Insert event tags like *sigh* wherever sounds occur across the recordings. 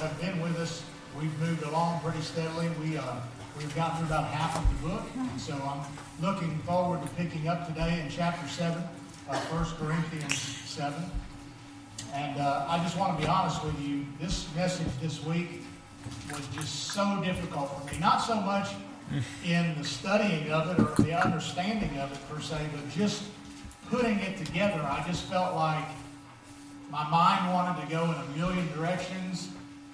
have been with us, we've moved along pretty steadily. We, uh, we've gotten through about half of the book, and so I'm looking forward to picking up today in chapter 7, uh, 1 Corinthians 7. And uh, I just want to be honest with you, this message this week was just so difficult for me. Not so much in the studying of it or the understanding of it per se, but just putting it together. I just felt like my mind wanted to go in a million directions,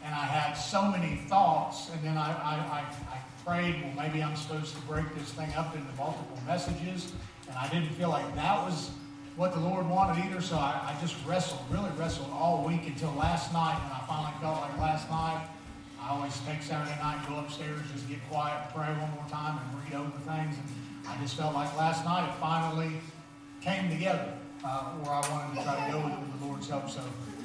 and I had so many thoughts. And then I, I, I, I prayed, well, maybe I'm supposed to break this thing up into multiple messages. And I didn't feel like that was what the Lord wanted either. So I, I just wrestled, really wrestled all week until last night. And I finally felt like last night, I always take Saturday night, go upstairs, just get quiet, pray one more time, and read over things. And I just felt like last night it finally came together uh, where I wanted to try to go with, with the Lord's help. So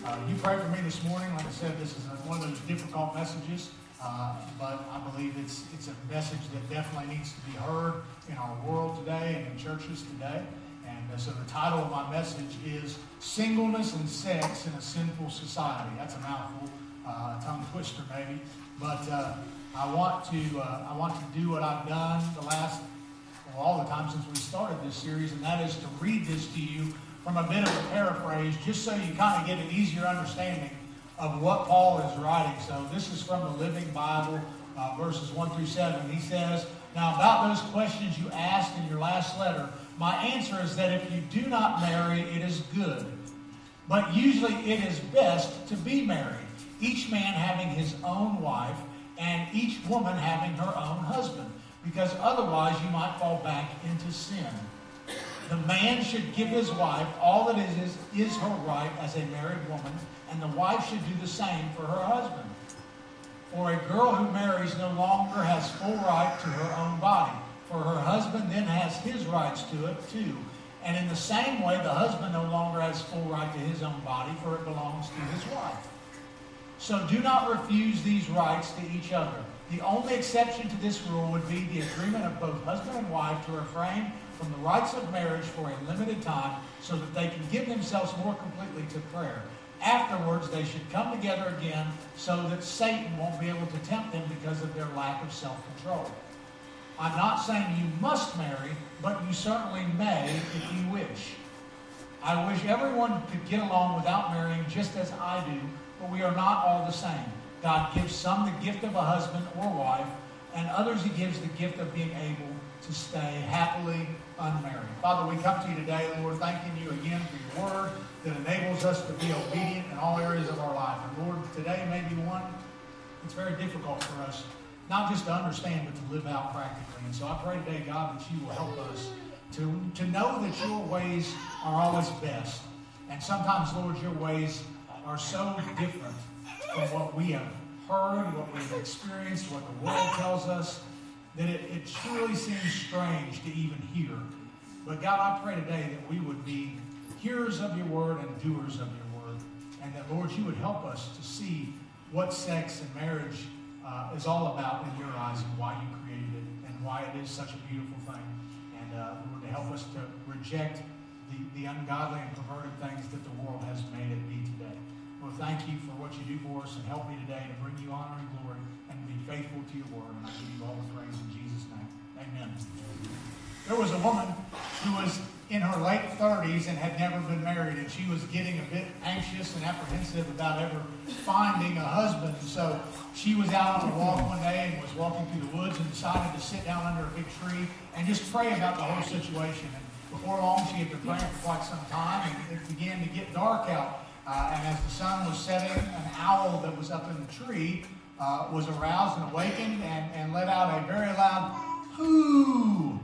uh, you pray for me this morning. Like I said, this is a, one of those difficult messages, uh, but I believe it's it's a message that definitely needs to be heard in our world today and in churches today. And uh, so the title of my message is "Singleness and Sex in a Sinful Society." That's a mouthful, uh, a tongue twister maybe, but uh, I want to I want to do what I've done the last well, all the time since we started this series, and that is to read this to you from a bit of a paraphrase, just so you kind of get an easier understanding of what Paul is writing. So this is from the Living Bible, uh, verses 1 through 7. He says, Now, about those questions you asked in your last letter, my answer is that if you do not marry, it is good. But usually it is best to be married, each man having his own wife, and each woman having her own husband, because otherwise you might fall back into sin. The man should give his wife all that is, is, her right as a married woman, and the wife should do the same for her husband. For a girl who marries no longer has full right to her own body, for her husband then has his rights to it too. And in the same way, the husband no longer has full right to his own body, for it belongs to his wife. So do not refuse these rights to each other. The only exception to this rule would be the agreement of both husband and wife to refrain from the rites of marriage for a limited time so that they can give themselves more completely to prayer. Afterwards, they should come together again so that Satan won't be able to tempt them because of their lack of self control. I'm not saying you must marry, but you certainly may if you wish. I wish everyone could get along without marrying just as I do, but we are not all the same. God gives some the gift of a husband or wife, and others he gives the gift of being able to stay happily unmarried. Father, we come to you today, Lord, thanking you again for your word that enables us to be obedient in all areas of our life. And Lord, today may be one it's very difficult for us, not just to understand, but to live out practically. And so I pray today, God, that you will help us to, to know that your ways are always best. And sometimes, Lord, your ways are so different from what we have heard, what we've experienced, what the world tells us that it, it truly seems strange to even hear. But God, I pray today that we would be hearers of your word and doers of your word. And that, Lord, you would help us to see what sex and marriage uh, is all about in your eyes and why you created it and why it is such a beautiful thing. And, uh, Lord, to help us to reject the, the ungodly and perverted things that the world has made it be today. Lord, thank you for what you do for us and help me today to bring you honor and glory faithful to your word, and I give you all the praise in Jesus' name. Amen. There was a woman who was in her late 30s and had never been married, and she was getting a bit anxious and apprehensive about ever finding a husband. And so she was out on a walk one day and was walking through the woods and decided to sit down under a big tree and just pray about the whole situation. And before long, she had been praying for quite some time, and it began to get dark out. Uh, and as the sun was setting, an owl that was up in the tree uh, was aroused and awakened and, and let out a very loud hoo.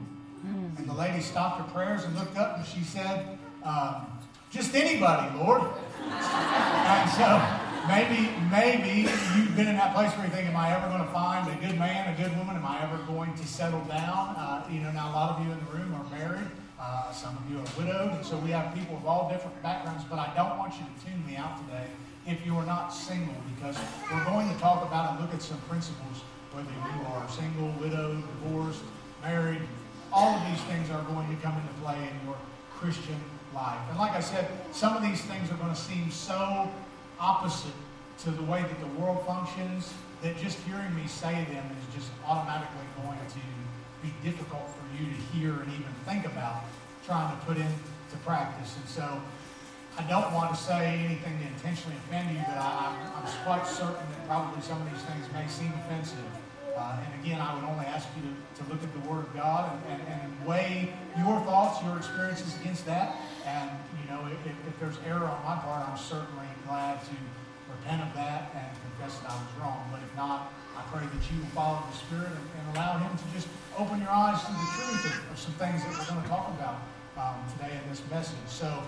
And the lady stopped her prayers and looked up and she said, um, Just anybody, Lord. *laughs* and so maybe, maybe you've been in that place where you think, Am I ever going to find a good man, a good woman? Am I ever going to settle down? Uh, you know, now a lot of you in the room are married. Uh, some of you are widowed, and so we have people of all different backgrounds, but I don't want you to tune me out today if you are not single, because we're going to talk about and look at some principles, whether you are single, widowed, divorced, married, all of these things are going to come into play in your Christian life. And like I said, some of these things are going to seem so opposite to the way that the world functions that just hearing me say them is just automatically going to be difficult for you to hear and even think about trying to put into practice. And so I don't want to say anything to intentionally offend you, but I, am quite certain that probably some of these things may seem offensive. Uh, and again, I would only ask you to, to look at the Word of God and, and, and, weigh your thoughts, your experiences against that. And, you know, if, if there's error on my part, I'm certainly glad to repent of that and confess that I was wrong. But if not, I pray that you will follow the Spirit and, and allow Him to just open your eyes to the truth of, of some things that we're going to talk about um, today in this message. So,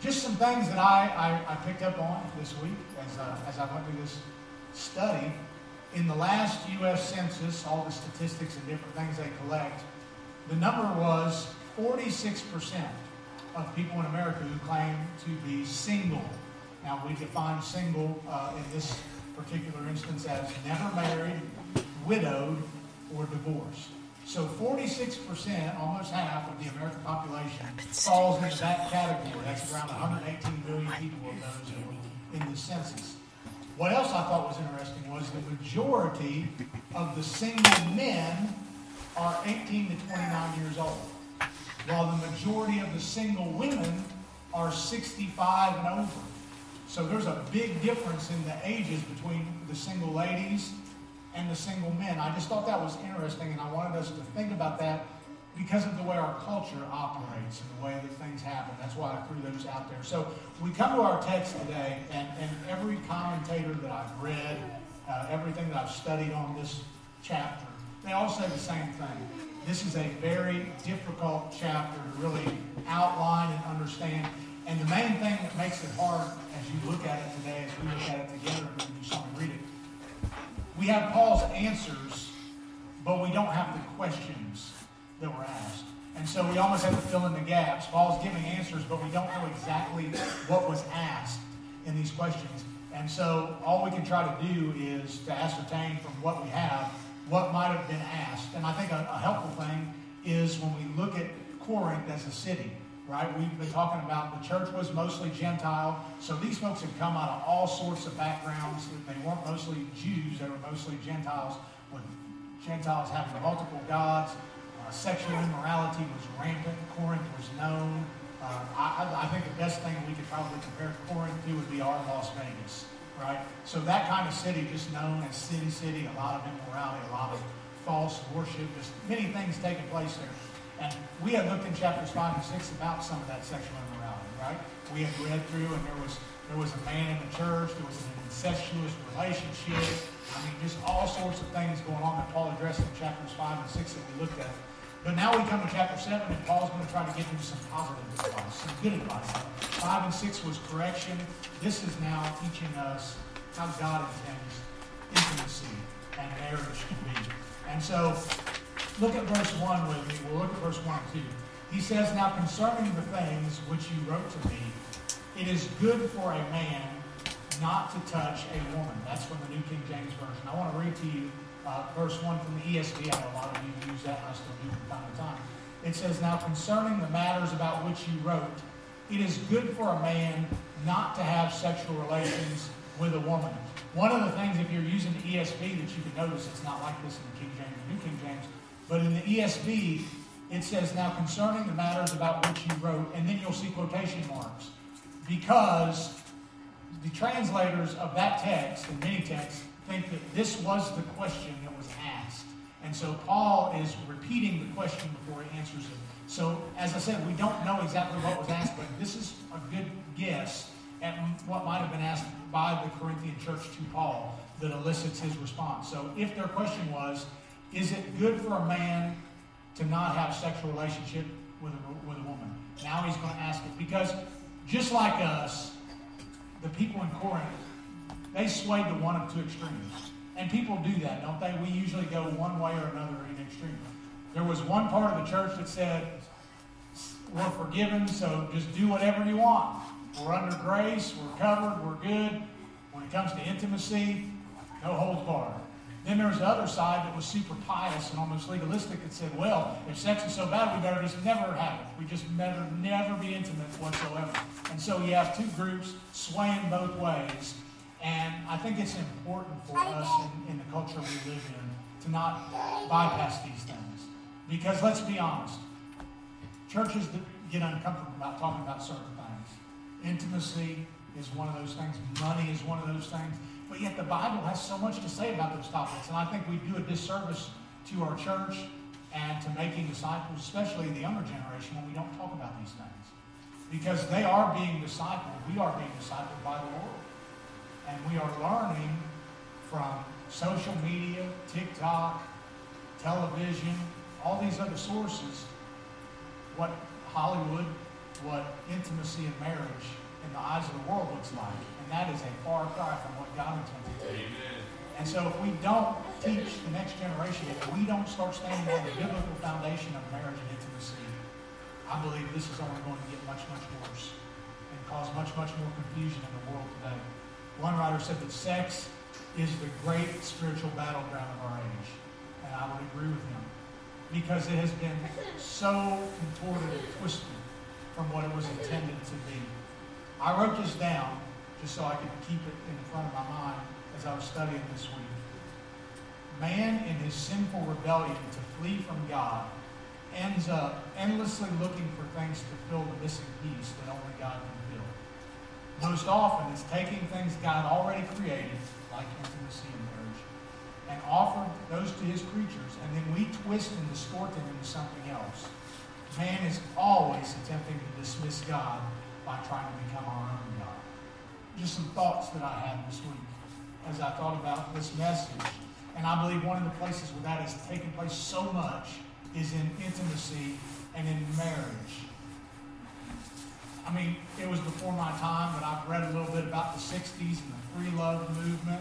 just some things that I, I, I picked up on this week as, uh, as I went through this study. In the last U.S. Census, all the statistics and different things they collect, the number was 46% of people in America who claim to be single. Now, we define single uh, in this particular instance as never married, widowed, or divorced. So 46%, almost half of the American population, falls into that category. That's around 118 million people of those who in the census. What else I thought was interesting was the majority of the single men are 18 to 29 years old, while the majority of the single women are 65 and over. So there's a big difference in the ages between the single ladies and the single men. I just thought that was interesting, and I wanted us to think about that because of the way our culture operates and the way that things happen. That's why I threw those out there. So we come to our text today, and, and every commentator that I've read, uh, everything that I've studied on this chapter, they all say the same thing. This is a very difficult chapter to really outline and understand. And the main thing that makes it hard as you look at it today, as we look at it together and you saw me read it, we have Paul's answers, but we don't have the questions that were asked. And so we almost have to fill in the gaps. Paul's giving answers, but we don't know exactly what was asked in these questions. And so all we can try to do is to ascertain from what we have what might have been asked. And I think a, a helpful thing is when we look at Corinth as a city right? We've been talking about the church was mostly Gentile, so these folks had come out of all sorts of backgrounds. They weren't mostly Jews; they were mostly Gentiles. With Gentiles having multiple gods, uh, sexual immorality was rampant. Corinth was known. Uh, I, I, think the best thing we could probably compare Corinth to would be our Las Vegas, right? So that kind of city, just known as Sin City, a lot of immorality, a lot of false worship, just many things taking place there. And we had looked in chapters 5 and 6 about some of that sexual immorality, right? We had read through, and there was there was a man in the church, there was an incestuous relationship. I mean, just all sorts of things going on that Paul addressed in chapters 5 and 6 that we looked at. But now we come to chapter 7, and Paul's going to try to give him some positive advice, some good advice. 5 and 6 was correction. This is now teaching us how God intends intimacy and marriage to be. And so Look at verse 1 with me. We'll look at verse 1 too. He says, Now concerning the things which you wrote to me, it is good for a man not to touch a woman. That's from the New King James Version. I want to read to you uh, verse 1 from the ESV. I know a lot of you use that, and I still do from time to time. It says, Now concerning the matters about which you wrote, it is good for a man not to have sexual relations with a woman. One of the things, if you're using the ESV, that you can notice, it's not like this in the King James or New King James but in the ESV, it says, Now concerning the matters about which you wrote, and then you'll see quotation marks. Because the translators of that text, and many texts, think that this was the question that was asked. And so Paul is repeating the question before he answers it. So, as I said, we don't know exactly what was asked, but this is a good guess at what might have been asked by the Corinthian church to Paul that elicits his response. So, if their question was, is it good for a man to not have sexual relationship with a, with a woman? Now he's going to ask it because just like us, the people in Corinth, they swayed to one of two extremes. And people do that, don't they? We usually go one way or another in extreme. There was one part of the church that said, we're forgiven, so just do whatever you want. We're under grace, we're covered, we're good. When it comes to intimacy, no holds barred. Then there was the other side that was super pious and almost legalistic that said, well, if sex is so bad, we better just never have it. We just never, never be intimate whatsoever. And so you have two groups swaying both ways. And I think it's important for us in, in the culture we live in to not bypass these things. Because let's be honest, churches get uncomfortable about talking about certain things. Intimacy is one of those things, money is one of those things. But yet the Bible has so much to say about those topics. And I think we do a disservice to our church and to making disciples, especially the younger generation, when we don't talk about these things. Because they are being discipled. We are being discipled by the Lord. And we are learning from social media, TikTok, television, all these other sources, what Hollywood, what intimacy in marriage in the eyes of the world looks like. That is a far cry from what God intended. Amen. And so if we don't teach the next generation, if we don't start standing on the biblical foundation of marriage and intimacy, I believe this is only going to get much, much worse and cause much, much more confusion in the world today. One writer said that sex is the great spiritual battleground of our age. And I would agree with him. Because it has been so contorted and twisted from what it was intended to be. I wrote this down just so I could keep it in front of my mind as I was studying this week. Man, in his sinful rebellion to flee from God, ends up endlessly looking for things to fill the missing piece that only God can fill. Most often, it's taking things God already created, like intimacy and marriage, and offer those to his creatures, and then we twist and distort them into something else. Man is always attempting to dismiss God by trying to become our own God. Just some thoughts that I had this week as I thought about this message. And I believe one of the places where that has taken place so much is in intimacy and in marriage. I mean, it was before my time, but I've read a little bit about the 60s and the free love movement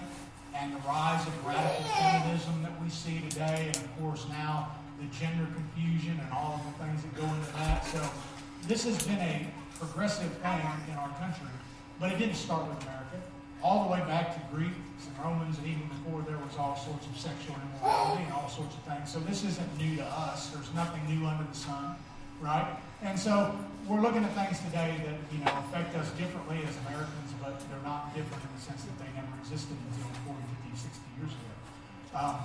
and the rise of radical feminism that we see today, and of course now the gender confusion and all of the things that go into that. So this has been a progressive thing in our country, but it didn't start with America. All the way back to Greeks and Romans, and even before there was all sorts of sexual immorality and all sorts of things. So this isn't new to us. There's nothing new under the sun, right? And so we're looking at things today that you know affect us differently as Americans, but they're not different in the sense that they never existed until 40, 50, 60 years ago. Um,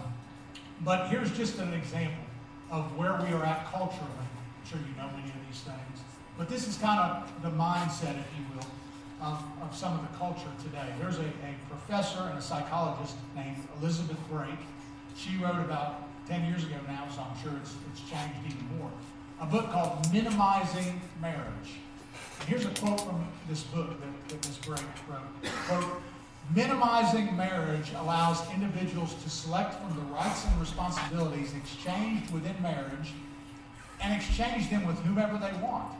but here's just an example of where we are at culturally. I'm sure you know many of these things. But this is kind of the mindset, if you will, of, of some of the culture today. There's a, a professor and a psychologist named Elizabeth Brake. She wrote about 10 years ago now, so I'm sure it's, it's changed even more. A book called Minimizing Marriage. And here's a quote from this book that, that Ms. Brake wrote. Quote, Minimizing marriage allows individuals to select from the rights and responsibilities exchanged within marriage and exchange them with whomever they want.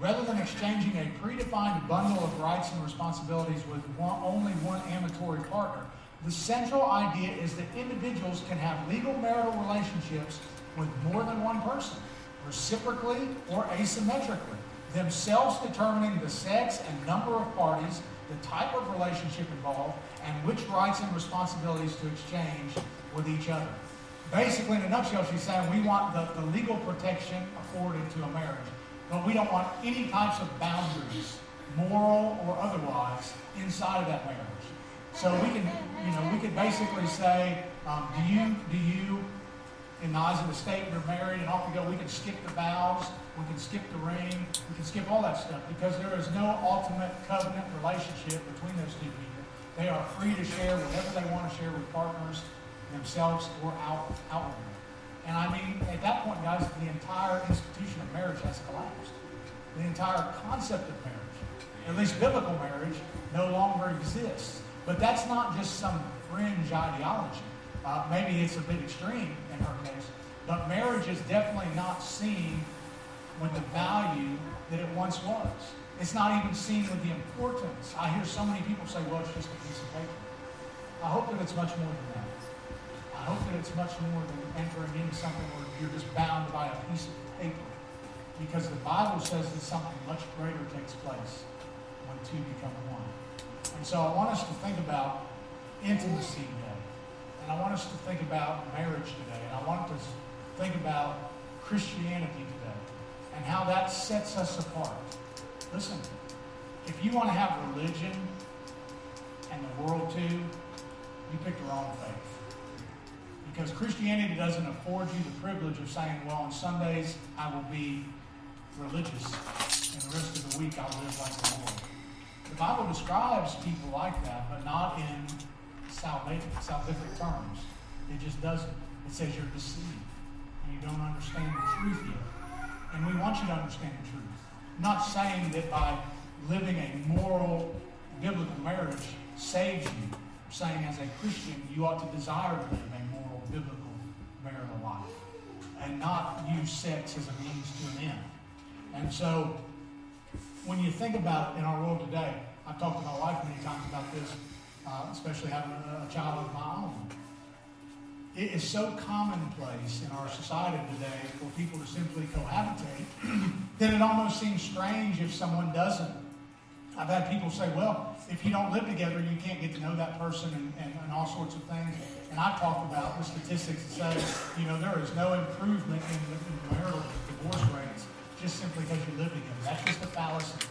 Rather than exchanging a predefined bundle of rights and responsibilities with one, only one amatory partner, the central idea is that individuals can have legal marital relationships with more than one person, reciprocally or asymmetrically, themselves determining the sex and number of parties, the type of relationship involved, and which rights and responsibilities to exchange with each other. Basically, in a nutshell, she's saying we want the, the legal protection afforded to a marriage. But we don't want any types of boundaries, moral or otherwise, inside of that marriage. So we can, you know, we could basically say, um, do you, do you, in the eyes of the state, you're married, and off we go. We can skip the vows, we can skip the ring, we can skip all that stuff because there is no ultimate covenant relationship between those two people. They are free to share whatever they want to share with partners, themselves, or out, outwardly. And I mean, at that point, guys, the entire institution of marriage has collapsed. The entire concept of marriage, at least biblical marriage, no longer exists. But that's not just some fringe ideology. Uh, maybe it's a bit extreme in her case, but marriage is definitely not seen with the value that it once was. It's not even seen with the importance. I hear so many people say, well, it's just a piece of paper. I hope that it's much more than that. I hope that it's much more than entering into something where you're just bound by a piece of paper. Because the Bible says that something much greater takes place when two become one. And so I want us to think about intimacy today. And I want us to think about marriage today. And I want us to think about Christianity today and how that sets us apart. Listen, if you want to have religion and the world too, you picked the wrong faith. Because Christianity doesn't afford you the privilege of saying, well, on Sundays I will be religious, and the rest of the week I'll live like the Lord. The Bible describes people like that, but not in salvific, terms. It just doesn't. It says you're deceived and you don't understand the truth yet. And we want you to understand the truth. I'm not saying that by living a moral, biblical marriage saves you. I'm saying as a Christian, you ought to desire to live biblical marital life and not use sex as a means to an end. And so, when you think about it in our world today, I've talked to my wife many times about this, uh, especially having a, a child of my own. It is so commonplace in our society today for people to simply cohabitate *clears throat* that it almost seems strange if someone doesn't. I've had people say, well, if you don't live together, you can't get to know that person and, and, and all sorts of things. I've talked about the statistics that say, you know, there is no improvement in in marital divorce rates just simply because you live together. That's just a fallacy,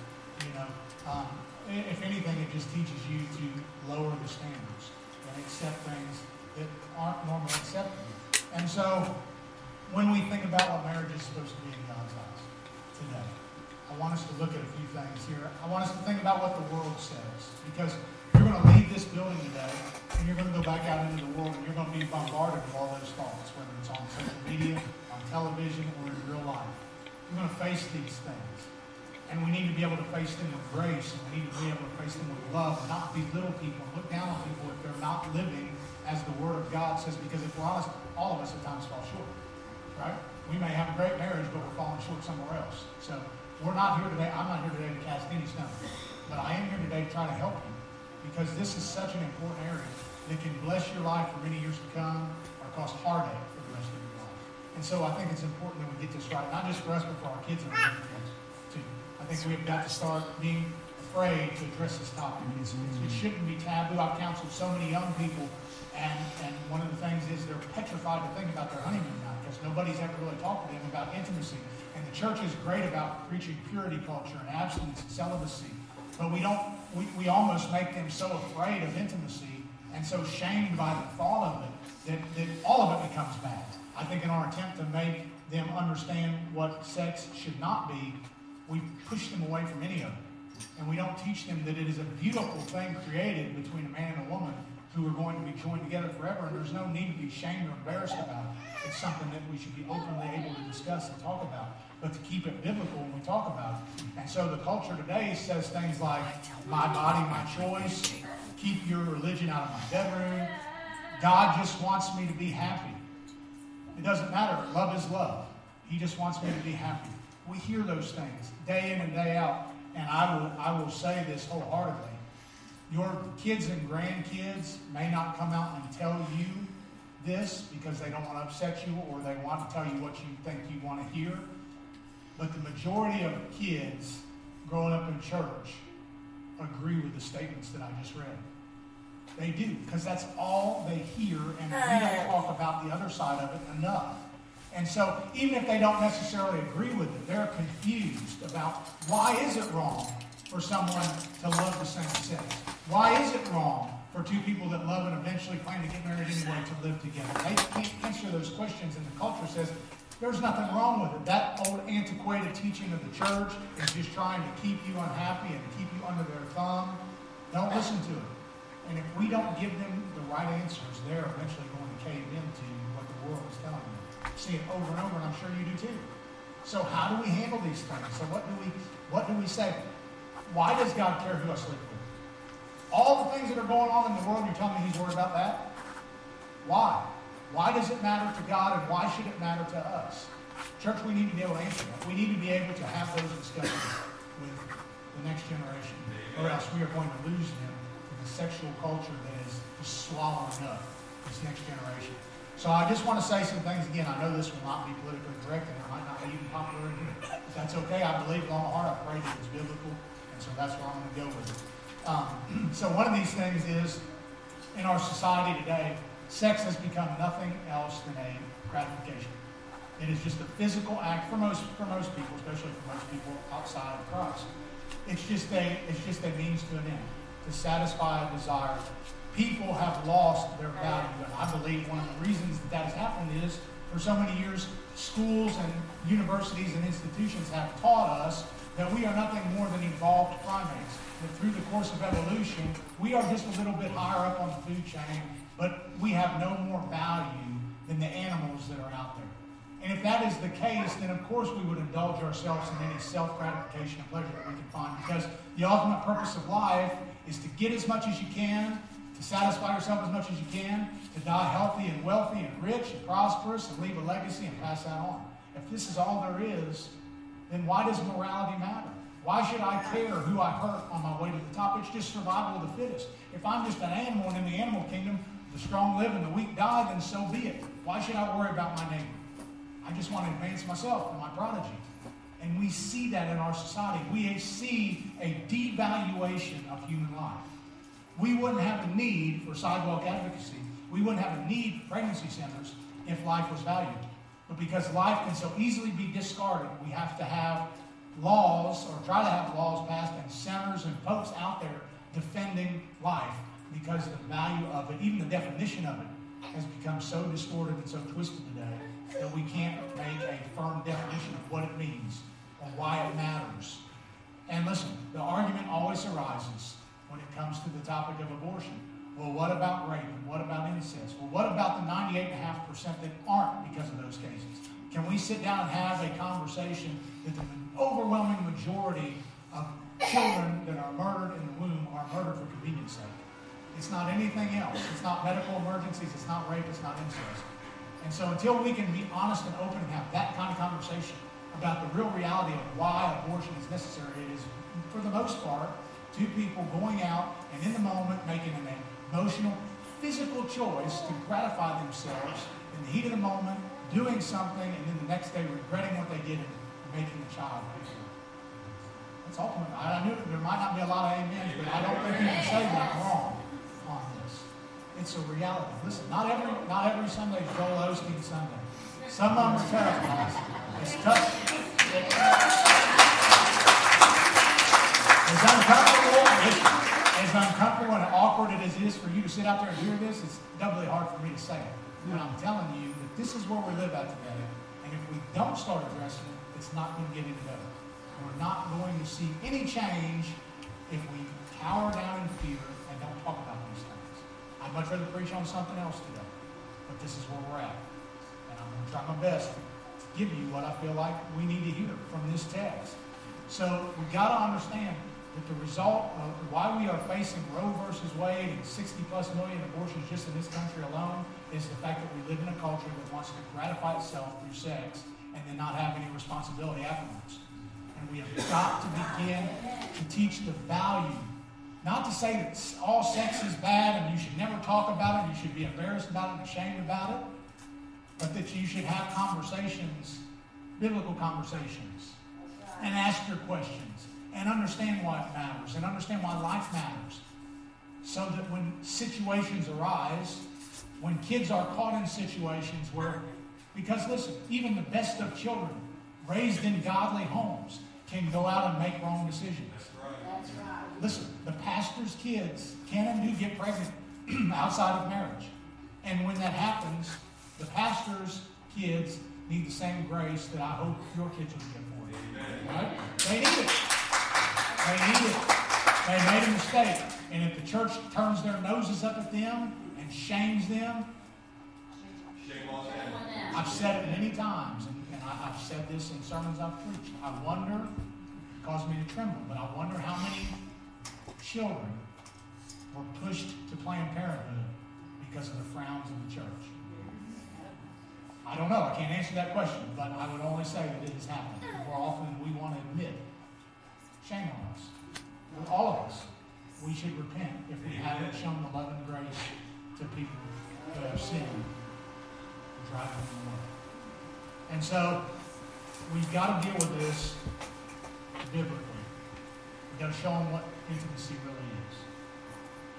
you know. Um, if anything, it just teaches you to lower the standards and accept things that aren't normally acceptable. And so, when we think about what marriage is supposed to be in God's eyes today, I want us to look at a few things here. I want us to think about what the world says. Because you're going to leave this building today, and you're going to go back out into the world, and you're going to be bombarded with all those thoughts, whether it's on social media, on television, or in real life. You're going to face these things. And we need to be able to face them with grace, and we need to be able to face them with love, and not belittle people and look down on people if they're not living as the Word of God says. Because if we're honest, all of us at times fall short, right? We may have a great marriage, but we're falling short somewhere else. So we're not here today. I'm not here today to cast any stones, but I am here today to try to help you because this is such an important area that can bless your life for many years to come or cause heartache for the rest of your life. And so I think it's important that we get this right, not just for us, but for our kids and our grandkids too. I think we've got to start being afraid to address this topic. It's, it's, it shouldn't be taboo. I've counseled so many young people, and, and one of the things is they're petrified to think about their honeymoon night because nobody's ever really talked to them about intimacy. And the church is great about preaching purity culture and abstinence and celibacy, but we don't. We, we almost make them so afraid of intimacy and so shamed by the thought of it that, that all of it becomes bad. I think in our attempt to make them understand what sex should not be, we push them away from any of it. And we don't teach them that it is a beautiful thing created between a man and a woman who are going to be joined together forever, and there's no need to be shamed or embarrassed about it. It's something that we should be openly able to discuss and talk about, but to keep it biblical when we talk about it. And so the culture today says things like, my body, my choice, keep your religion out of my bedroom, God just wants me to be happy. It doesn't matter. Love is love. He just wants me to be happy. We hear those things day in and day out. And I will, I will say this wholeheartedly. Your kids and grandkids may not come out and tell you this because they don't want to upset you or they want to tell you what you think you want to hear. But the majority of kids growing up in church agree with the statements that I just read. They do, because that's all they hear, and we don't talk about the other side of it enough. And so, even if they don't necessarily agree with it, they're confused about why is it wrong for someone to love the same sex? Why is it wrong for two people that love and eventually plan to get married anyway to live together? They can't answer those questions, and the culture says there's nothing wrong with it. That old antiquated teaching of the church is just trying to keep you unhappy and keep you under their thumb. Don't listen to it. And if we don't give them the right answers, they're eventually going to cave into what the world is telling them. See it over and over, and I'm sure you do too. So how do we handle these things? So what do we what do we say? Why does God care who I sleep with? All the things that are going on in the world, you're telling me He's worried about that? Why? Why does it matter to God, and why should it matter to us? Church, we need to be able to answer that. We need to be able to have those discussions with the next generation, or else we are going to lose them the sexual culture that is just swallowing up this next generation. So I just want to say some things again. I know this will not be politically correct and it might not be even popular in here. That's okay. I believe with all my heart. I pray that it's biblical. And so that's where I'm going to go with it. Um, *clears throat* so one of these things is in our society today, sex has become nothing else than a gratification. It is just a physical act for most for most people, especially for most people outside of Christ. It's just a it's just a means to an end to satisfy a desire. People have lost their value. And I believe one of the reasons that that has happened is for so many years, schools and universities and institutions have taught us that we are nothing more than evolved primates. That through the course of evolution, we are just a little bit higher up on the food chain, but we have no more value than the animals that are out there. And if that is the case, then of course we would indulge ourselves in any self gratification and pleasure that we can find because the ultimate purpose of life is to get as much as you can, to satisfy yourself as much as you can, to die healthy and wealthy and rich and prosperous and leave a legacy and pass that on. If this is all there is, then why does morality matter? Why should I care who I hurt on my way to the top? It's just survival of the fittest. If I'm just an animal and in the animal kingdom, the strong live and the weak die, then so be it. Why should I worry about my neighbor? I just want to advance myself and my prodigy. And we see that in our society. We see a devaluation of human life. We wouldn't have a need for sidewalk advocacy. We wouldn't have a need for pregnancy centers if life was valued. But because life can so easily be discarded, we have to have laws or try to have laws passed and centers and folks out there defending life because the value of it, even the definition of it, has become so distorted and so twisted today that we can't make a firm definition of what it means or why it matters. And listen, the argument always arises when it comes to the topic of abortion. Well, what about rape? And what about incest? Well, what about the 98.5% that aren't because of those cases? Can we sit down and have a conversation that the overwhelming majority of children that are murdered in the womb are murdered for convenience sake? It's not anything else. It's not medical emergencies. It's not rape. It's not incest. And so until we can be honest and open and have that kind of conversation about the real reality of why abortion is necessary, it is, for the most part, two people going out and in the moment making an emotional, physical choice to gratify themselves in the heat of the moment, doing something, and then the next day regretting what they did and making the child That's ultimate. I knew there might not be a lot of amens, but I don't think you can say that wrong. It's a reality. Listen, not every not every Sunday is Joel Osteen Sunday. Some of them are terrible. It's tough. It's uncomfortable, as, as uncomfortable and awkward as it is for you to sit out there and hear this, it's doubly hard for me to say it. But I'm telling you that this is where we live at today. And if we don't start addressing it, it's not going to get any better. We're not going to see any change if we cower down in fear I'd much rather preach on something else today. But this is where we're at. And I'm going to try my best to give you what I feel like we need to hear from this text. So we've got to understand that the result of why we are facing Roe versus Wade and 60 plus million abortions just in this country alone is the fact that we live in a culture that wants to gratify itself through sex and then not have any responsibility afterwards. And we have got to begin to teach the value. Not to say that all sex is bad and you should never talk about it, you should be embarrassed about it and ashamed about it, but that you should have conversations, biblical conversations, and ask your questions and understand why it matters and understand why life matters. So that when situations arise, when kids are caught in situations where, because listen, even the best of children raised in godly homes can go out and make wrong decisions. That's right. That's right. Listen, the pastor's kids can and do get pregnant *clears throat* outside of marriage. And when that happens, the pastor's kids need the same grace that I hope your kids will get for you. Right? They need it. They need it. They made a mistake. And if the church turns their noses up at them and shames them, shame on them. I've said it many times, and, and I, have said this in sermons I've preached. I wonder, it caused me to tremble, but I wonder how many children were pushed to Planned Parenthood because of the frowns of the church. I don't know. I can't answer that question, but I would only say that it has happened more often than we want to admit. Shame on us. For all of us, we should repent if we haven't shown the love and grace to people who have sinned and drive them away. And so we've got to deal with this biblically. We've got to show them what intimacy really is.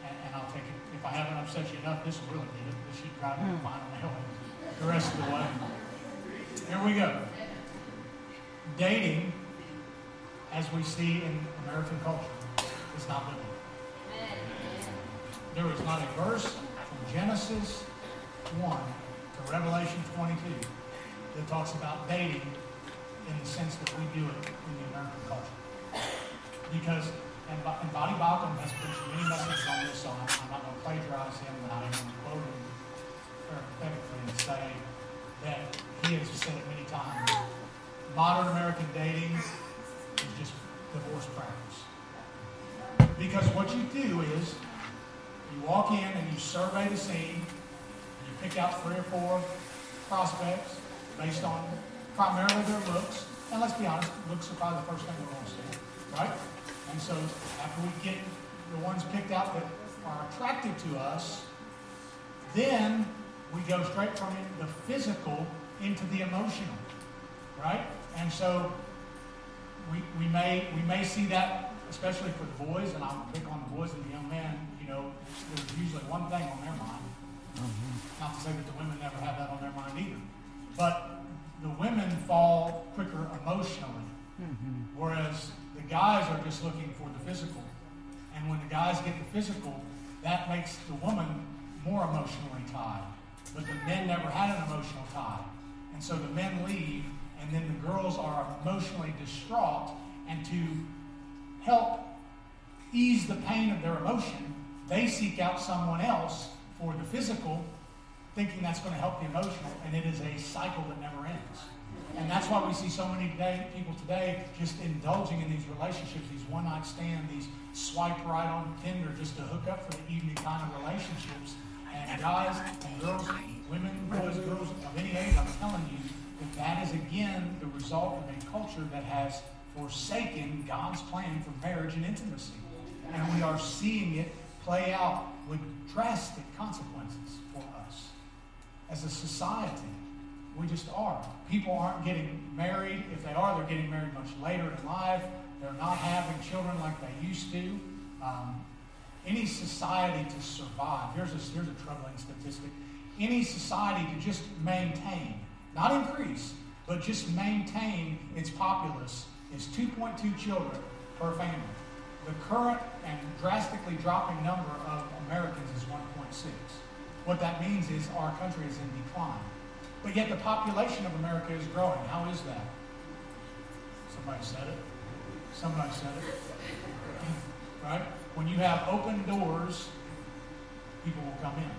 And, and I'll take it. If I haven't upset you enough, this will really get it. This should drive me hmm. nail the rest of the way. Here we go. Dating as we see in American culture, is not biblical. there is not a verse from Genesis 1 to Revelation 22 that talks about dating in the sense that we do it in the American culture. Because, and, and Baucham has preached many messages on this, so I'm, I'm not going to plagiarize him, but I am going to quote him parenthetically and say that he has said it many times. Modern American dating is just divorce practice. Because what you do is you walk in and you survey the scene, and you pick out three or four prospects based on primarily their looks. And let's be honest, looks are probably the first thing we're going to see, right? And so after we get the ones picked out that are attractive to us, then we go straight from the physical into the emotional, right? And so we, we may we may see that especially for the boys, and I'm big on the boys and the young men. You know, there's usually one thing on their mind. Mm-hmm. Not to say that the women never have that on their mind either, but the women fall quicker emotionally, mm-hmm. whereas guys are just looking for the physical. And when the guys get the physical, that makes the woman more emotionally tied. But the men never had an emotional tie. And so the men leave, and then the girls are emotionally distraught. And to help ease the pain of their emotion, they seek out someone else for the physical, thinking that's going to help the emotional. And it is a cycle that never ends. And that's why we see so many today, people today just indulging in these relationships, these one night stands, these swipe right on Tinder just to hook up for the evening kind of relationships and guys and girls, women, boys, girls of any age, I'm telling you that that is again the result of a culture that has forsaken God's plan for marriage and intimacy. And we are seeing it play out with drastic consequences. As a society, we just are. People aren't getting married. If they are, they're getting married much later in life. They're not having children like they used to. Um, any society to survive, here's a, here's a troubling statistic. Any society to just maintain, not increase, but just maintain its populace is 2.2 children per family. The current and drastically dropping number of Americans is 1.6. What that means is our country is in decline. But yet the population of America is growing. How is that? Somebody said it. Somebody said it. *laughs* Right? when you have open doors, people will come in.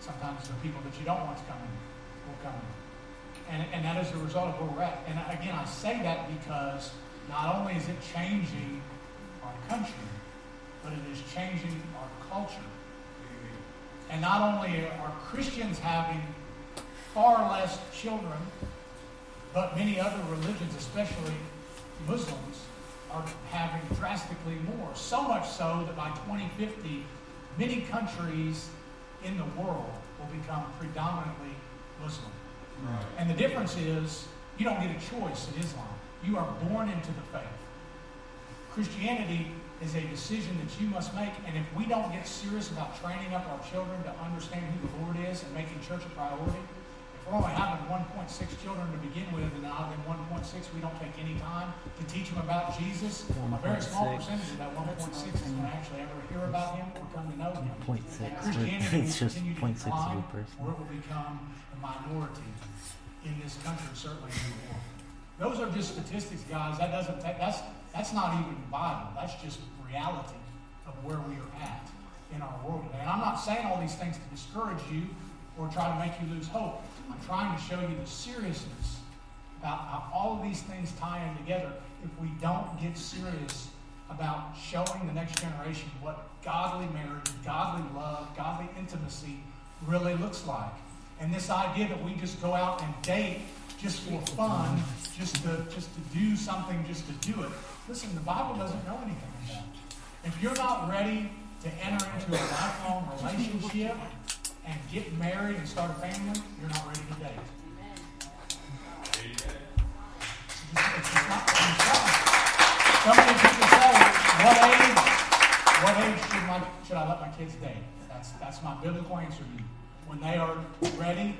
Sometimes the people that you don't want to come in will come in. And, and that is the result of where we're at. And again, I say that because not only is it changing our country, but it is changing our culture. And not only are Christians having far less children, but many other religions, especially Muslims, are having drastically more. So much so that by 2050, many countries in the world will become predominantly Muslim. Right. And the difference is you don't get a choice in Islam. You are born into the faith. Christianity is a decision that you must make, and if we don't get serious about training up our children to understand who the Lord is and making church a priority, if we're only having 1.6 children to begin with, and out of them 1.6, we don't take any time to teach them about Jesus. A very small percentage of that 1.6 is going to actually ever hear about him or come to know him. 0.6. Christianity it's just 0.6 decline, of a person. or it will become a minority in this country, certainly in the world. Those are just statistics, guys. That doesn't. That's that's not even the Bible. That's just reality of where we are at in our world today. And I'm not saying all these things to discourage you or try to make you lose hope. I'm trying to show you the seriousness about how all of these things tie in together. If we don't get serious about showing the next generation what godly marriage, godly love, godly intimacy really looks like. And this idea that we just go out and date just for fun, just to just to do something, just to do it. Listen, the Bible doesn't know anything about. It. If you're not ready to enter into a lifelong relationship, and get married and start a family, you're not ready to date. It's just not, Some people say, what age, what age should, my, should I let my kids date? That's, that's my biblical answer to you. When they are ready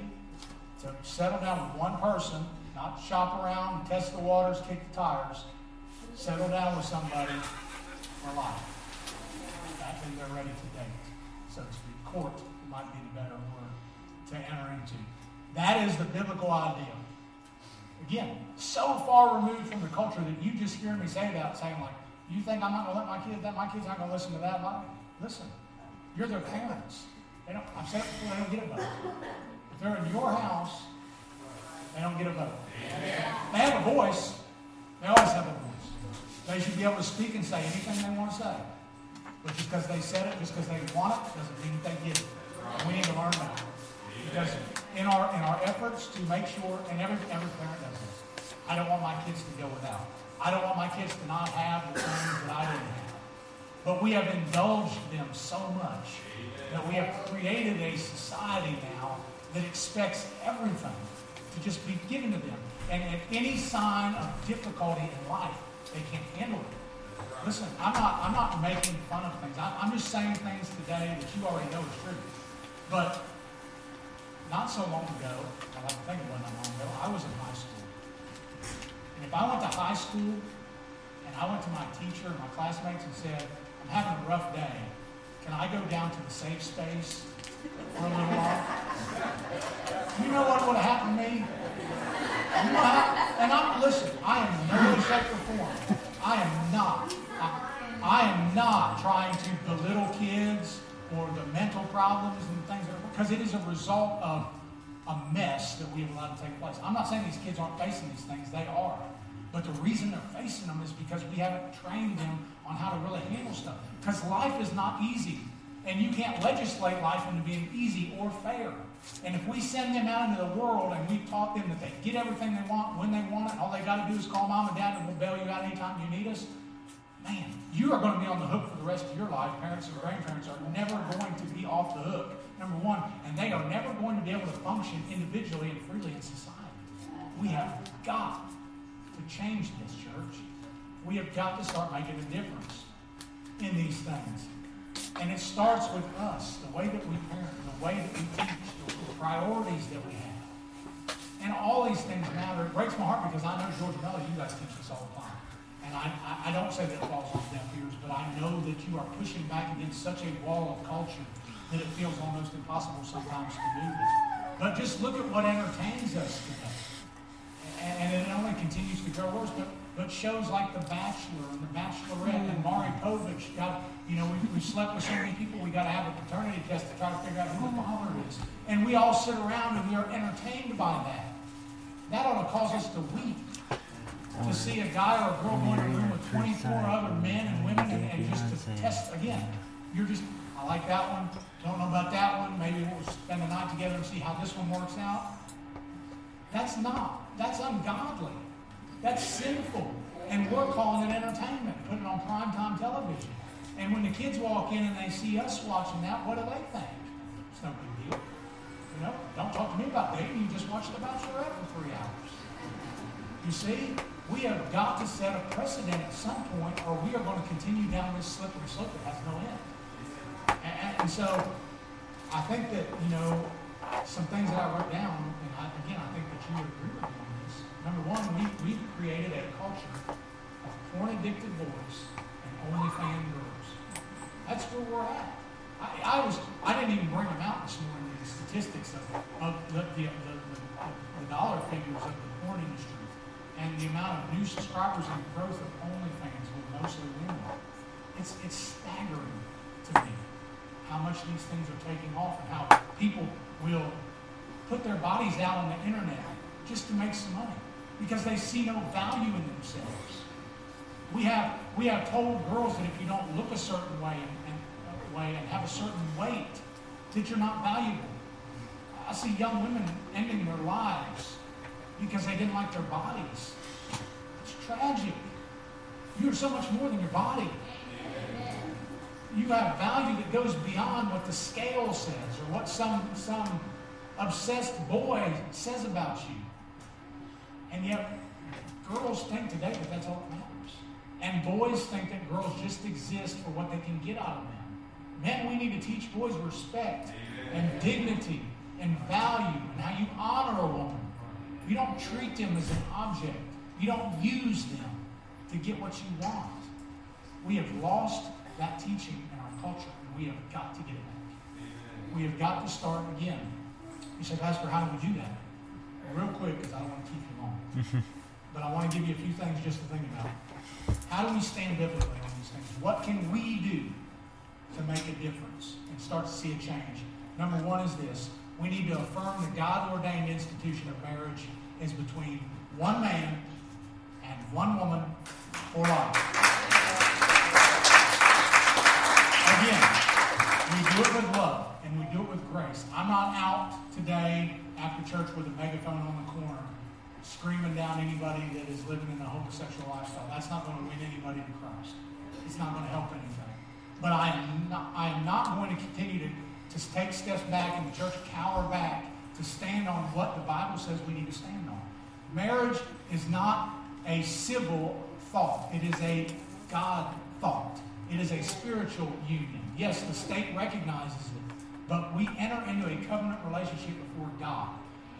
to settle down with one person, not shop around, test the waters, kick the tires, settle down with somebody for life. I think they're ready to date. so to speak. Court might be the better word to enter into. That is the biblical idea. Again, so far removed from the culture that you just hear me say that, saying like, you think I'm not going to let my kids, that my kids going to listen to that? Like, listen, you're their parents. They don't, I've said it before, they don't get a vote. If they're in your house, they don't get a vote. They have a voice. They always have a voice. They should be able to speak and say anything they want to say. But just because they said it, just because they want it, doesn't mean they get it. We need to learn that. Because in our in our efforts to make sure, and every every parent does this, I don't want my kids to go without. I don't want my kids to not have the things that I didn't have. But we have indulged them so much that we have created a society now that expects everything to just be given to them. And at any sign of difficulty in life, they can't handle it. Listen, I'm not, I'm not making fun of things. I, I'm just saying things today that you already know is true. But not so long ago, I like to think about not that long ago, I was in high school. And if I went to high school and I went to my teacher and my classmates and said, I'm having a rough day, can I go down to the safe space for a little while? You know what would have happened to me? You know how, and I'm, listen, I am no shape, or form. I am not. I, I am not trying to belittle kids or the mental problems and things because it is a result of a mess that we have allowed to take place. I'm not saying these kids aren't facing these things, they are. But the reason they're facing them is because we haven't trained them on how to really handle stuff. Because life is not easy. And you can't legislate life into being easy or fair. And if we send them out into the world and we've taught them that they get everything they want when they want it, all they got to do is call mom and dad and we'll bail you out anytime you need us, man, you are going to be on the hook for the rest of your life. Parents and grandparents are never going to be off the hook, number one, and they are never going to be able to function individually and freely in society. We have got to change this, church. We have got to start making a difference in these things. And it starts with us, the way that we parent, way that we teach, the priorities that we have. And all these things matter. It breaks my heart because I know Georgia Melody, you guys teach this all the time. And I, I, I don't say that it falls on deaf ears, but I know that you are pushing back against such a wall of culture that it feels almost impossible sometimes to do this. But just look at what entertains us today. And, and it only continues to grow worse. But but shows like The Bachelor and The Bachelorette and Maury Povich got, you know, we, we slept with so many people, we got to have a paternity test to try to figure out who the father is. And we all sit around and we are entertained by that. That ought to cause us to weep. To see a guy or a girl going in a room with 24 other men and women and, and just to test, again, you're just, I like that one, don't know about that one, maybe we'll spend the night together and see how this one works out. That's not, that's ungodly. That's sinful. And we're calling it entertainment, putting it on primetime television. And when the kids walk in and they see us watching that, what do they think? It's no big deal. You know, don't talk to me about dating. You just watch The Bachelorette for three hours. You see, we have got to set a precedent at some point, or we are going to continue down this slippery slope that has no end. And, and so, I think that you know some things that I wrote down, and I, again, I think that you would agree with me on this. Number one, we, we've created a culture of porn-addicted boys and only OnlyFans girls. That's where we're at. I, I, was I didn't even bring them out this morning, the statistics of, of the, the, the, the, dollar figures of the porn industry and the amount of new subscribers and growth of OnlyFans with mostly women. It's, it's staggering to me how much these things are taking off and how people will put their bodies out on the internet just to make some money because they see no value in themselves. We have, we have told girls that if you don't look a certain way and, way and have a certain weight, that you're not valuable. I see young women ending their lives because they didn't like their bodies. It's tragic. You're so much more than your body. You have value that goes beyond what the scale says or what some, some obsessed boy says about you. And yet, girls think today that that's all that matters. And boys think that girls just exist for what they can get out of them. Men, we need to teach boys respect and dignity and value and how you honor a woman. You don't treat them as an object. You don't use them to get what you want. We have lost that teaching in our culture, and we have got to get it back. we have got to start again. You say, Pastor, how do we do that? Well, real quick, because I don't want to keep you long. *laughs* but I want to give you a few things just to think about. How do we stand biblically on these things? What can we do to make a difference and start to see a change? Number one is this. We need to affirm the God-ordained institution of marriage is between one man and one woman for life. Again, we do it with love and we do it with grace. I'm not out today after church with a megaphone on the corner screaming down anybody that is living in a homosexual lifestyle. That's not going to win anybody to Christ. It's not going to help anything. But I am not, I am not going to continue to, to take steps back and the church cower back to stand on what the Bible says we need to stand on. Marriage is not a civil thought. It is a God thought. It is a spiritual union. Yes, the state recognizes it, but we enter into a covenant relationship before God.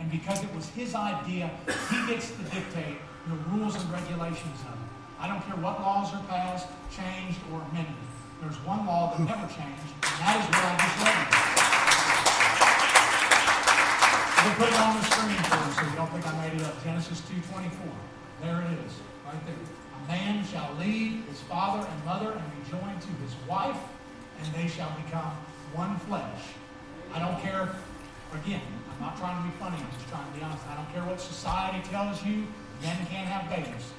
And because it was his idea, he gets to dictate the rules and regulations of it. I don't care what laws are passed, changed, or amended. There's one law that never changed, and that is what I just read. We'll put it on the screen for you so you don't think I made it up. Genesis 2.24. There it is, right there. A man shall leave his father and mother and be joined to his wife, and they shall become one flesh. I don't care, again, I'm not trying to be funny, I'm just trying to be honest. I don't care what society tells you, men can't have babies.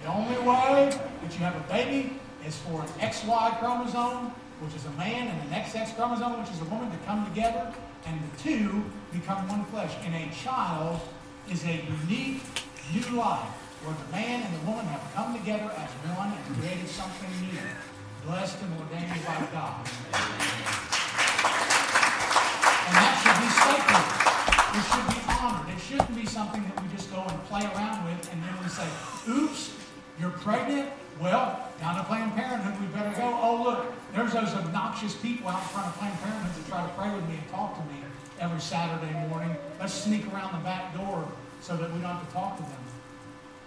The only way that you have a baby is for an XY chromosome, which is a man, and an XX chromosome, which is a woman, to come together, and the two become one flesh. And a child is a unique new life where the man and the woman have come together as one and created something new, blessed and ordained by God. And that should be sacred. It should be honored. It shouldn't be something that we just go and play around with and then we say, oops, you're pregnant? Well, down to Planned Parenthood, we better go. Oh, look, there's those obnoxious people out in front of Planned Parenthood that try to pray with me and talk to me every Saturday morning. Let's sneak around the back door so that we don't have to talk to them.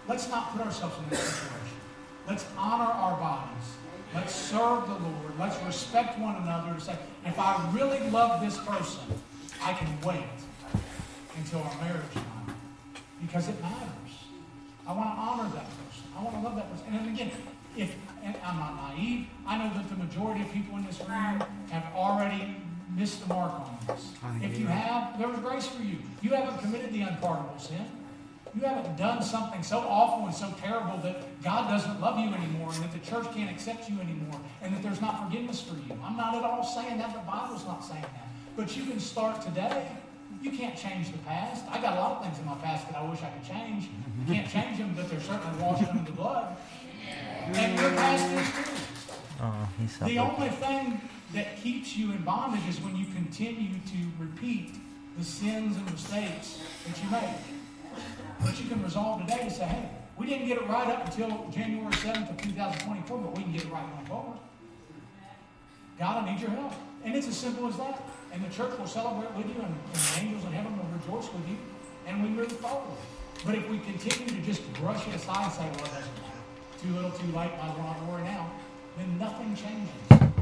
Let's not put ourselves in that situation. Let's honor our bodies. Let's serve the Lord. Let's respect one another and say, if I really love this person, I can wait until our marriage time because it matters. I want to honor that person. I want to love that person. And again, if I'm not naive, I know that the majority of people in this room have already missed the mark on this. If you have, there was grace for you. You haven't committed the unpardonable sin. You haven't done something so awful and so terrible that God doesn't love you anymore and that the church can't accept you anymore and that there's not forgiveness for you. I'm not at all saying that. The Bible's not saying that. But you can start today you can't change the past. I got a lot of things in my past that I wish I could change. You can't change them, but they're certainly washed under the blood. And your past is too. Oh, the only thing that keeps you in bondage is when you continue to repeat the sins and mistakes that you make. But you can resolve today to say, hey, we didn't get it right up until January 7th of 2024, but we can get it right going forward. God, I need your help. And it's as simple as that. And the church will celebrate with you, and, and the angels in heaven will rejoice with you, and we move forward. But if we continue to just brush it aside and say, well, it doesn't matter, too little, too late, have to worry now, then nothing changes.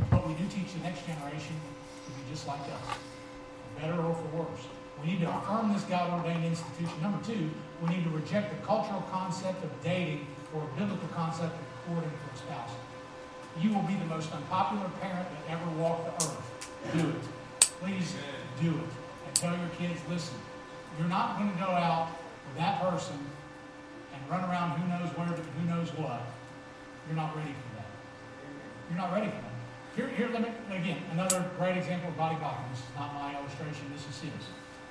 But we do teach the next generation to be just like us, for better or for worse. We need to affirm this God-ordained institution. Number two, we need to reject the cultural concept of dating or a biblical concept of courting for a spouse. You will be the most unpopular parent that ever walked the earth. Do it please do it. And tell your kids, listen, you're not going to go out with that person run around who knows where, who knows what. You're not ready for that. You're not ready for that. Here, here, let me, again, another great example of body blocking. This is not my illustration, this is his.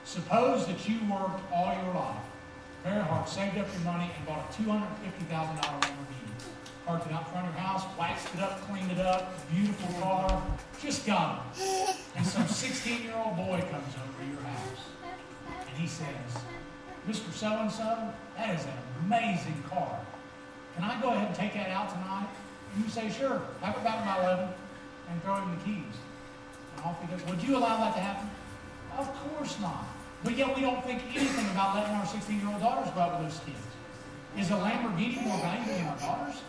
Suppose that you worked all your life, very hard, saved up your money, and bought a $250,000 Lamborghini parked it out front of your house, waxed it up, cleaned it up, beautiful car, just got it. And some 16 year old boy comes over to your house and he says, Mr. So and so, that is an amazing car. Can I go ahead and take that out tonight? And you say, sure, have it back by 11 and throw him the keys. And off he goes. Would you allow that to happen? Of course not. But yet we don't think anything about letting our 16 year old daughters go out with those kids. Is a Lamborghini more valuable than our daughters?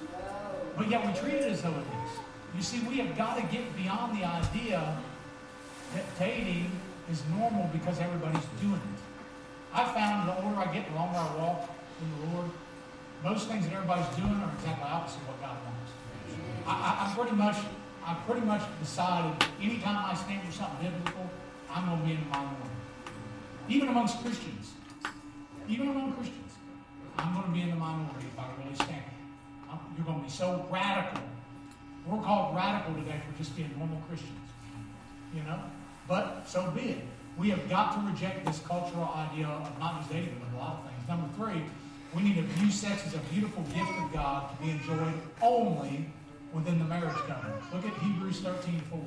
But yet we treat it as though it is. You see, we have got to get beyond the idea that dating is normal because everybody's doing it. I found the older I get, the longer I walk the Lord, most things that everybody's doing are exactly opposite of what God wants. I, I, I pretty much, I pretty much decided anytime I stand for something biblical, I'm going to be in the minority. Even amongst Christians, even among Christians, I'm going to be in the minority if I really stand. I'm, you're going to be so radical. We're called radical today for just being normal Christians, you know. But so be it. We have got to reject this cultural idea of not just dating, but a lot of things. Number three, we need to view sex as a beautiful gift of God to be enjoyed only within the marriage covenant. Look at Hebrews 13 4.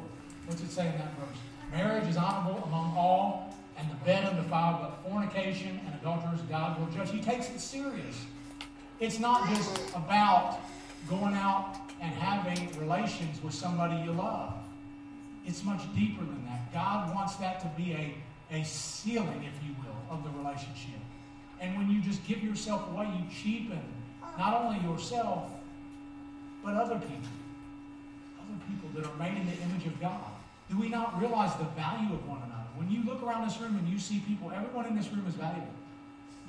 What's it say in that verse? Marriage is honorable among all, and the bed undefiled, but fornication and adulterers God will judge. He takes it serious. It's not just about going out and having relations with somebody you love. It's much deeper than that. God wants that to be a, a sealing, if you will, of the relationship. And when you just give yourself away, you cheapen not only yourself, but other people. Other people that are made in the image of God. Do we not realize the value of one another? When you look around this room and you see people, everyone in this room is valuable.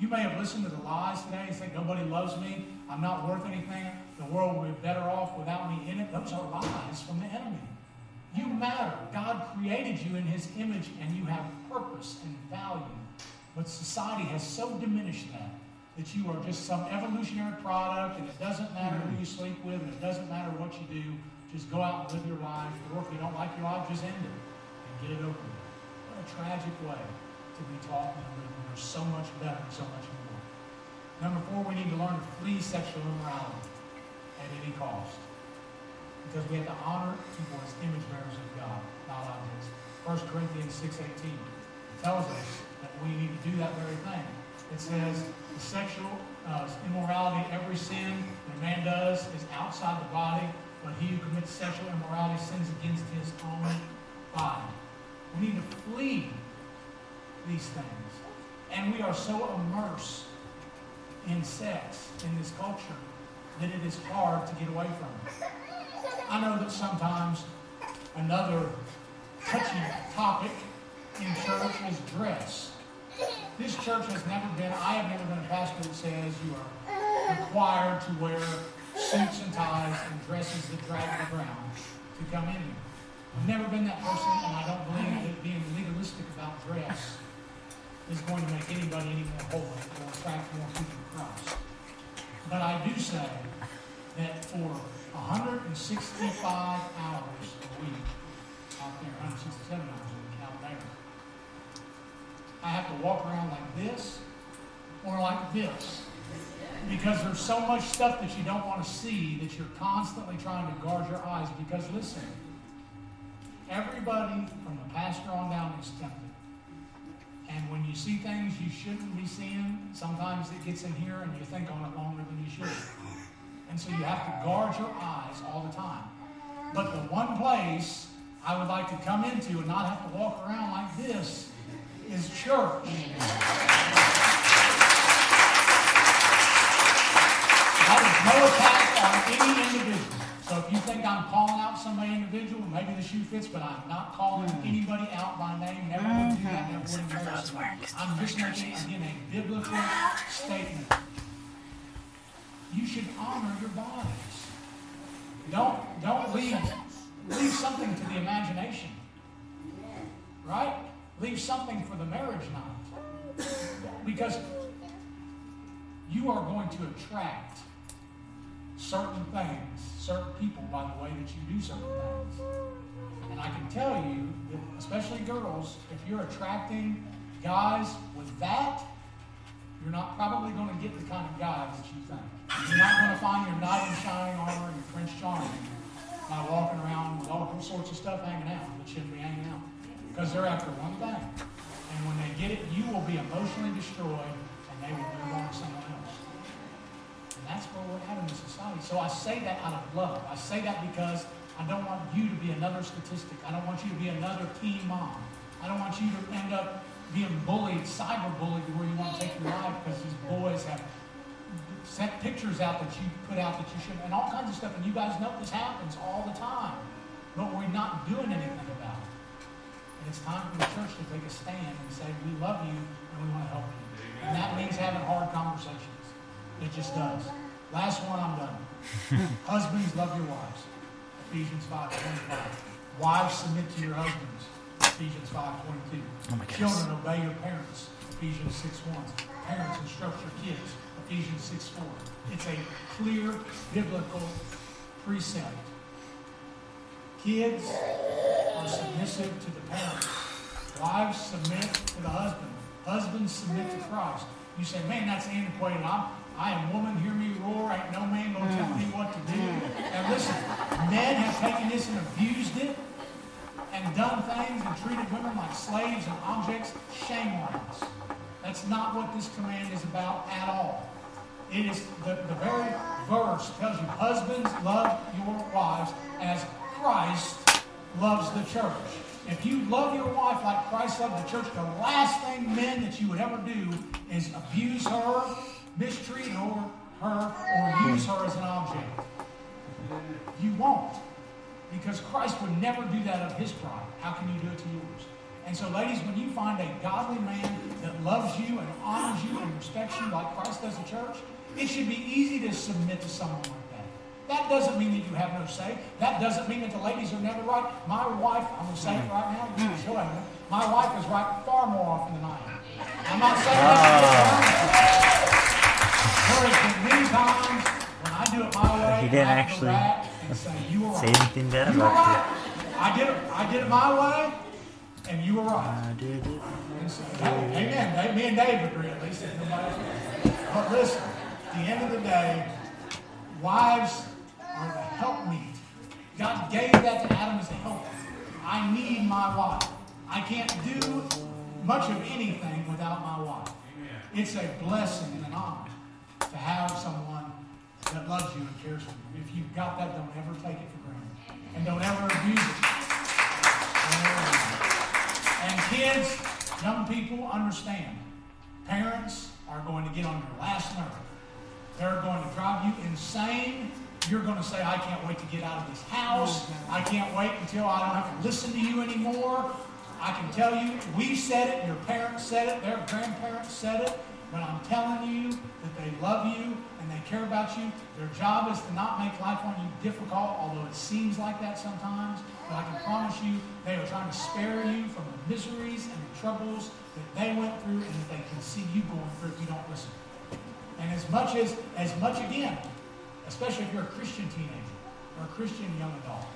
You may have listened to the lies today and said, nobody loves me, I'm not worth anything, the world will be better off without me in it. Those are lies from the enemy. You matter. God created you in his image and you have purpose and value. But society has so diminished that that you are just some evolutionary product and it doesn't matter who you sleep with and it doesn't matter what you do. Just go out and live your life. Or if you don't like your life, just end it and get it over with. What a tragic way to be taught and live when there's so much better and so much more. Number four, we need to learn to flee sexual immorality at any cost. Because we have to honor people as image bearers of God, not objects. 1 Corinthians 6.18 tells us we need to do that very thing. It says the sexual uh, immorality, every sin that a man does is outside the body, but he who commits sexual immorality sins against his own body. We need to flee these things. And we are so immersed in sex in this culture that it is hard to get away from it. I know that sometimes another touchy topic in church is dress. This church has never been, I have never been a pastor that says you are required to wear suits and ties and dresses that drag the ground to come in here. I've never been that person, and I don't believe that being legalistic about dress is going to make anybody any more holy or attract more people to Christ. But I do say that for 165 hours a week, out there, 167 hours I have to walk around like this or like this. Because there's so much stuff that you don't want to see that you're constantly trying to guard your eyes. Because listen, everybody from the pastor on down is tempted. And when you see things you shouldn't be seeing, sometimes it gets in here and you think on it longer than you should. And so you have to guard your eyes all the time. But the one place I would like to come into and not have to walk around like this is church. That is no attack on any individual. So if you think I'm calling out somebody individual, maybe the shoe fits, but I'm not calling mm. anybody out by name. Never would do that. Never would embarrass I'm just making, again, a biblical statement. You should honor your bodies. Don't, don't leave, leave something to the imagination. Right? Leave something for the marriage night. Because you are going to attract certain things, certain people by the way that you do certain things. And I can tell you, that especially girls, if you're attracting guys with that, you're not probably going to get the kind of guy that you think. You're not going to find your knight in shining armor and your Prince Charming by walking around with all sorts of stuff hanging out that shouldn't be hanging out because they're after one thing. And when they get it, you will be emotionally destroyed and they will move on to someone else. And that's where we're at in society. So I say that out of love. I say that because I don't want you to be another statistic. I don't want you to be another teen mom. I don't want you to end up being bullied, cyber bullied, where you want to take your life because these boys have sent pictures out that you put out that you shouldn't, and all kinds of stuff. And you guys know this happens all the time. But we're not doing anything about it. It's time for the church to take a stand and say, we love you and we want to help you. And that means having hard conversations. It just does. Last one, I'm done. *laughs* Husbands, love your wives. Ephesians 5 25. Wives, submit to your husbands. Ephesians 5 22. Oh Children, obey your parents. Ephesians 6 1. Parents, instruct your kids. Ephesians 6 4. It's a clear biblical precept. Kids are submissive to the parents. Wives submit to the husband. Husbands submit to Christ. You say, man, that's antiquated. I'm, I am woman, hear me roar. Ain't no man gonna tell me what to do. And listen, men have taken this and abused it and done things and treated women like slaves and objects. Shame on us. That's not what this command is about at all. It is the, the very verse tells you, husbands, love your wives as Christ loves the church. If you love your wife like Christ loved the church, the last thing, men, that you would ever do is abuse her, mistreat her, her or use her as an object. You won't. Because Christ would never do that of his pride. How can you do it to yours? And so, ladies, when you find a godly man that loves you and honors you and respects you like Christ does the church, it should be easy to submit to someone that. Doesn't mean that you have no say. That doesn't mean that the ladies are never right. My wife, I'm going to say it right now, show my wife is right far more often than I am. I'm not saying that. There has been many times when I do it my way. He didn't actually say, right. say anything bad about it. I did it. I did it my way and you were right. I did it. So, amen. Me and Dave agree at least. But listen, at the end of the day, wives are the helpmeet. God gave that to Adam as a help. I need my wife. I can't do much of anything without my wife. It's a blessing and an honor to have someone that loves you and cares for you. If you've got that, don't ever take it for granted. And don't ever abuse it. And kids, young people, understand. Parents are going to get on your last nerve. They're going to drive you insane. You're going to say, I can't wait to get out of this house. I can't wait until I don't have to listen to you anymore. I can tell you, we said it, your parents said it, their grandparents said it, but I'm telling you that they love you and they care about you. Their job is to not make life on you difficult, although it seems like that sometimes. But I can promise you, they are trying to spare you from the miseries and the troubles that they went through and that they can see you going through if you don't listen. And as much as, as much again, especially if you're a Christian teenager or a Christian young adult,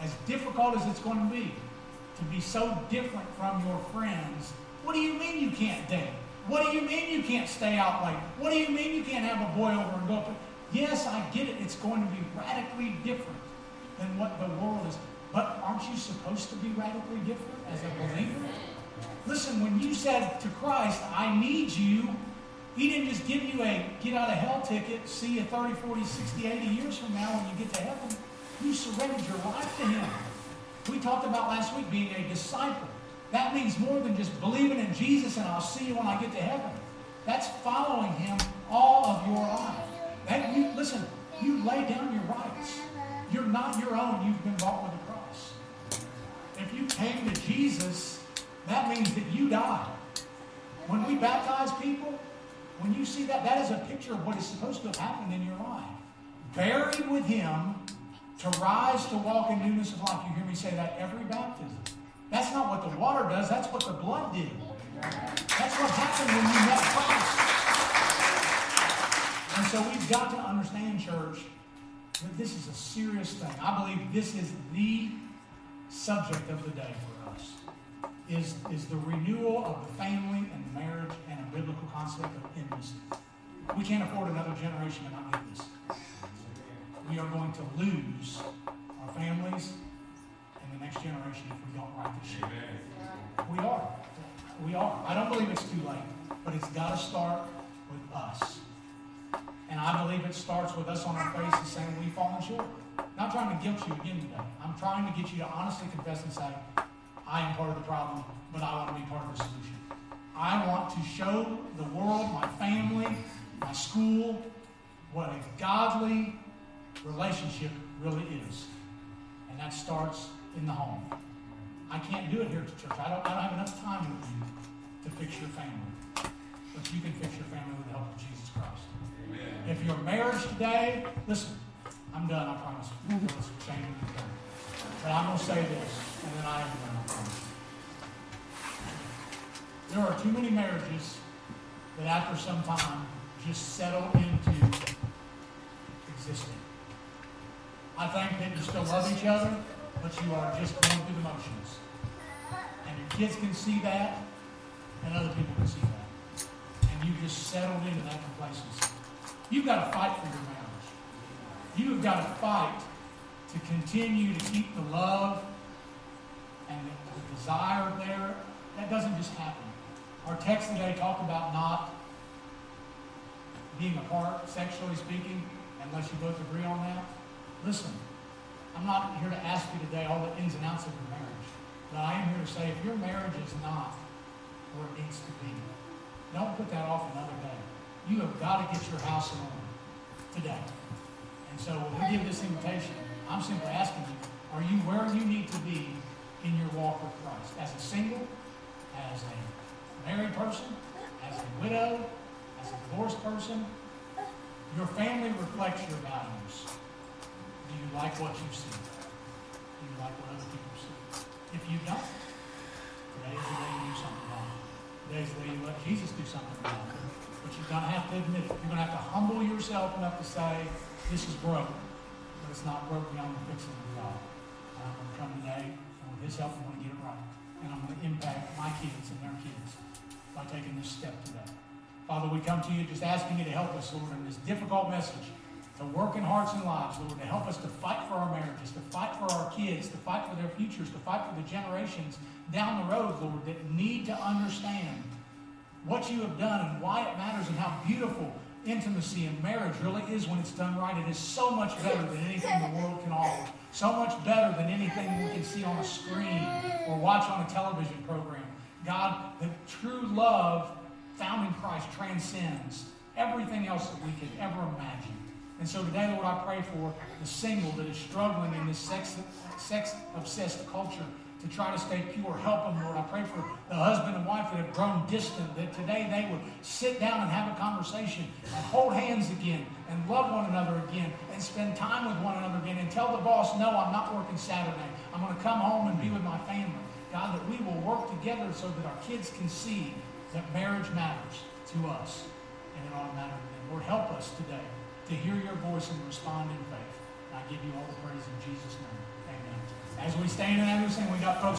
as difficult as it's going to be to be so different from your friends, what do you mean you can't date? What do you mean you can't stay out late? What do you mean you can't have a boy over and go up? Yes, I get it. It's going to be radically different than what the world is. But aren't you supposed to be radically different as a believer? Listen, when you said to Christ, I need you, he didn't just give you a get out of hell ticket, see you 30, 40, 60, 80 years from now when you get to heaven. You surrendered your life to him. We talked about last week being a disciple. That means more than just believing in Jesus and I'll see you when I get to heaven. That's following him all of your life. That you listen, you lay down your rights. You're not your own. You've been bought with a cross. If you came to Jesus, that means that you died. When we baptize people, when you see that, that is a picture of what is supposed to have happened in your life. Buried with him to rise to walk in newness of life. You hear me say that every baptism. That's not what the water does, that's what the blood did. That's what happened when you met Christ. And so we've got to understand, church, that this is a serious thing. I believe this is the subject of the day for us. Is, is the renewal of the family and marriage and biblical concept of intimacy. We can't afford another generation to not get this. We are going to lose our families and the next generation if we don't right this ship. We are. We are. I don't believe it's too late, but it's got to start with us. And I believe it starts with us on our faces saying we've fallen short. Not trying to guilt you again today. I'm trying to get you to honestly confess and say, I am part of the problem, but I want to be part of the solution. I want to show the world, my family, my school, what a godly relationship really is. And that starts in the home. I can't do it here at the church. I don't, I don't have enough time with you to fix your family. But you can fix your family with the help of Jesus Christ. Amen. If your marriage today, listen, I'm done, I promise. *laughs* Let's change. But I'm going to say this, and then I am done, I promise. There are too many marriages that after some time just settle into existing. I think that you still love each other, but you are just going through the motions. And your kids can see that, and other people can see that. And you just settled into that complacency. You've got to fight for your marriage. You've got to fight to continue to keep the love and the, the desire there. That doesn't just happen. Our text today talked about not being apart, sexually speaking, unless you both agree on that. Listen, I'm not here to ask you today all the ins and outs of your marriage, but I am here to say if your marriage is not where it needs to be, don't put that off another day. You have got to get your house in order today. And so when we give this invitation, I'm simply asking you, are you where you need to be in your walk with Christ? As a single, as a married person, as a widow, as a divorced person, your family reflects your values. Do you like what you see? Do you like what other people see? If you don't, today is the day you do something about it. Today is the day you let Jesus do something it. But you're going to have to admit it. You're going to have to humble yourself enough to say, this is broken. But it's not broken beyond the fixing of God. And I'm going to come today, and with His help, I'm going to get it right. And I'm going to impact my kids and their kids by taking this step today. Father, we come to you just asking you to help us, Lord, in this difficult message to work in hearts and lives, Lord, to help us to fight for our marriages, to fight for our kids, to fight for their futures, to fight for the generations down the road, Lord, that need to understand what you have done and why it matters and how beautiful intimacy and marriage really is when it's done right. It is so much better than anything the world can offer. So much better than anything we can see on a screen or watch on a television program. God, the true love found in Christ transcends everything else that we could ever imagine. And so today, Lord, I pray for the single that is struggling in this sex, sex obsessed culture to try to stay pure. Help them, Lord. I pray for the husband and wife that have grown distant, that today they would sit down and have a conversation and hold hands again and love one another again and spend time with one another again and tell the boss, no, I'm not working Saturday. I'm going to come home and be with my family. God, that we will work together so that our kids can see that marriage matters to us and it ought to matter to them. Lord, help us today to hear your voice and respond in faith. I give you all the praise in Jesus' name. Amen. As we stand and as we sing, we got folks.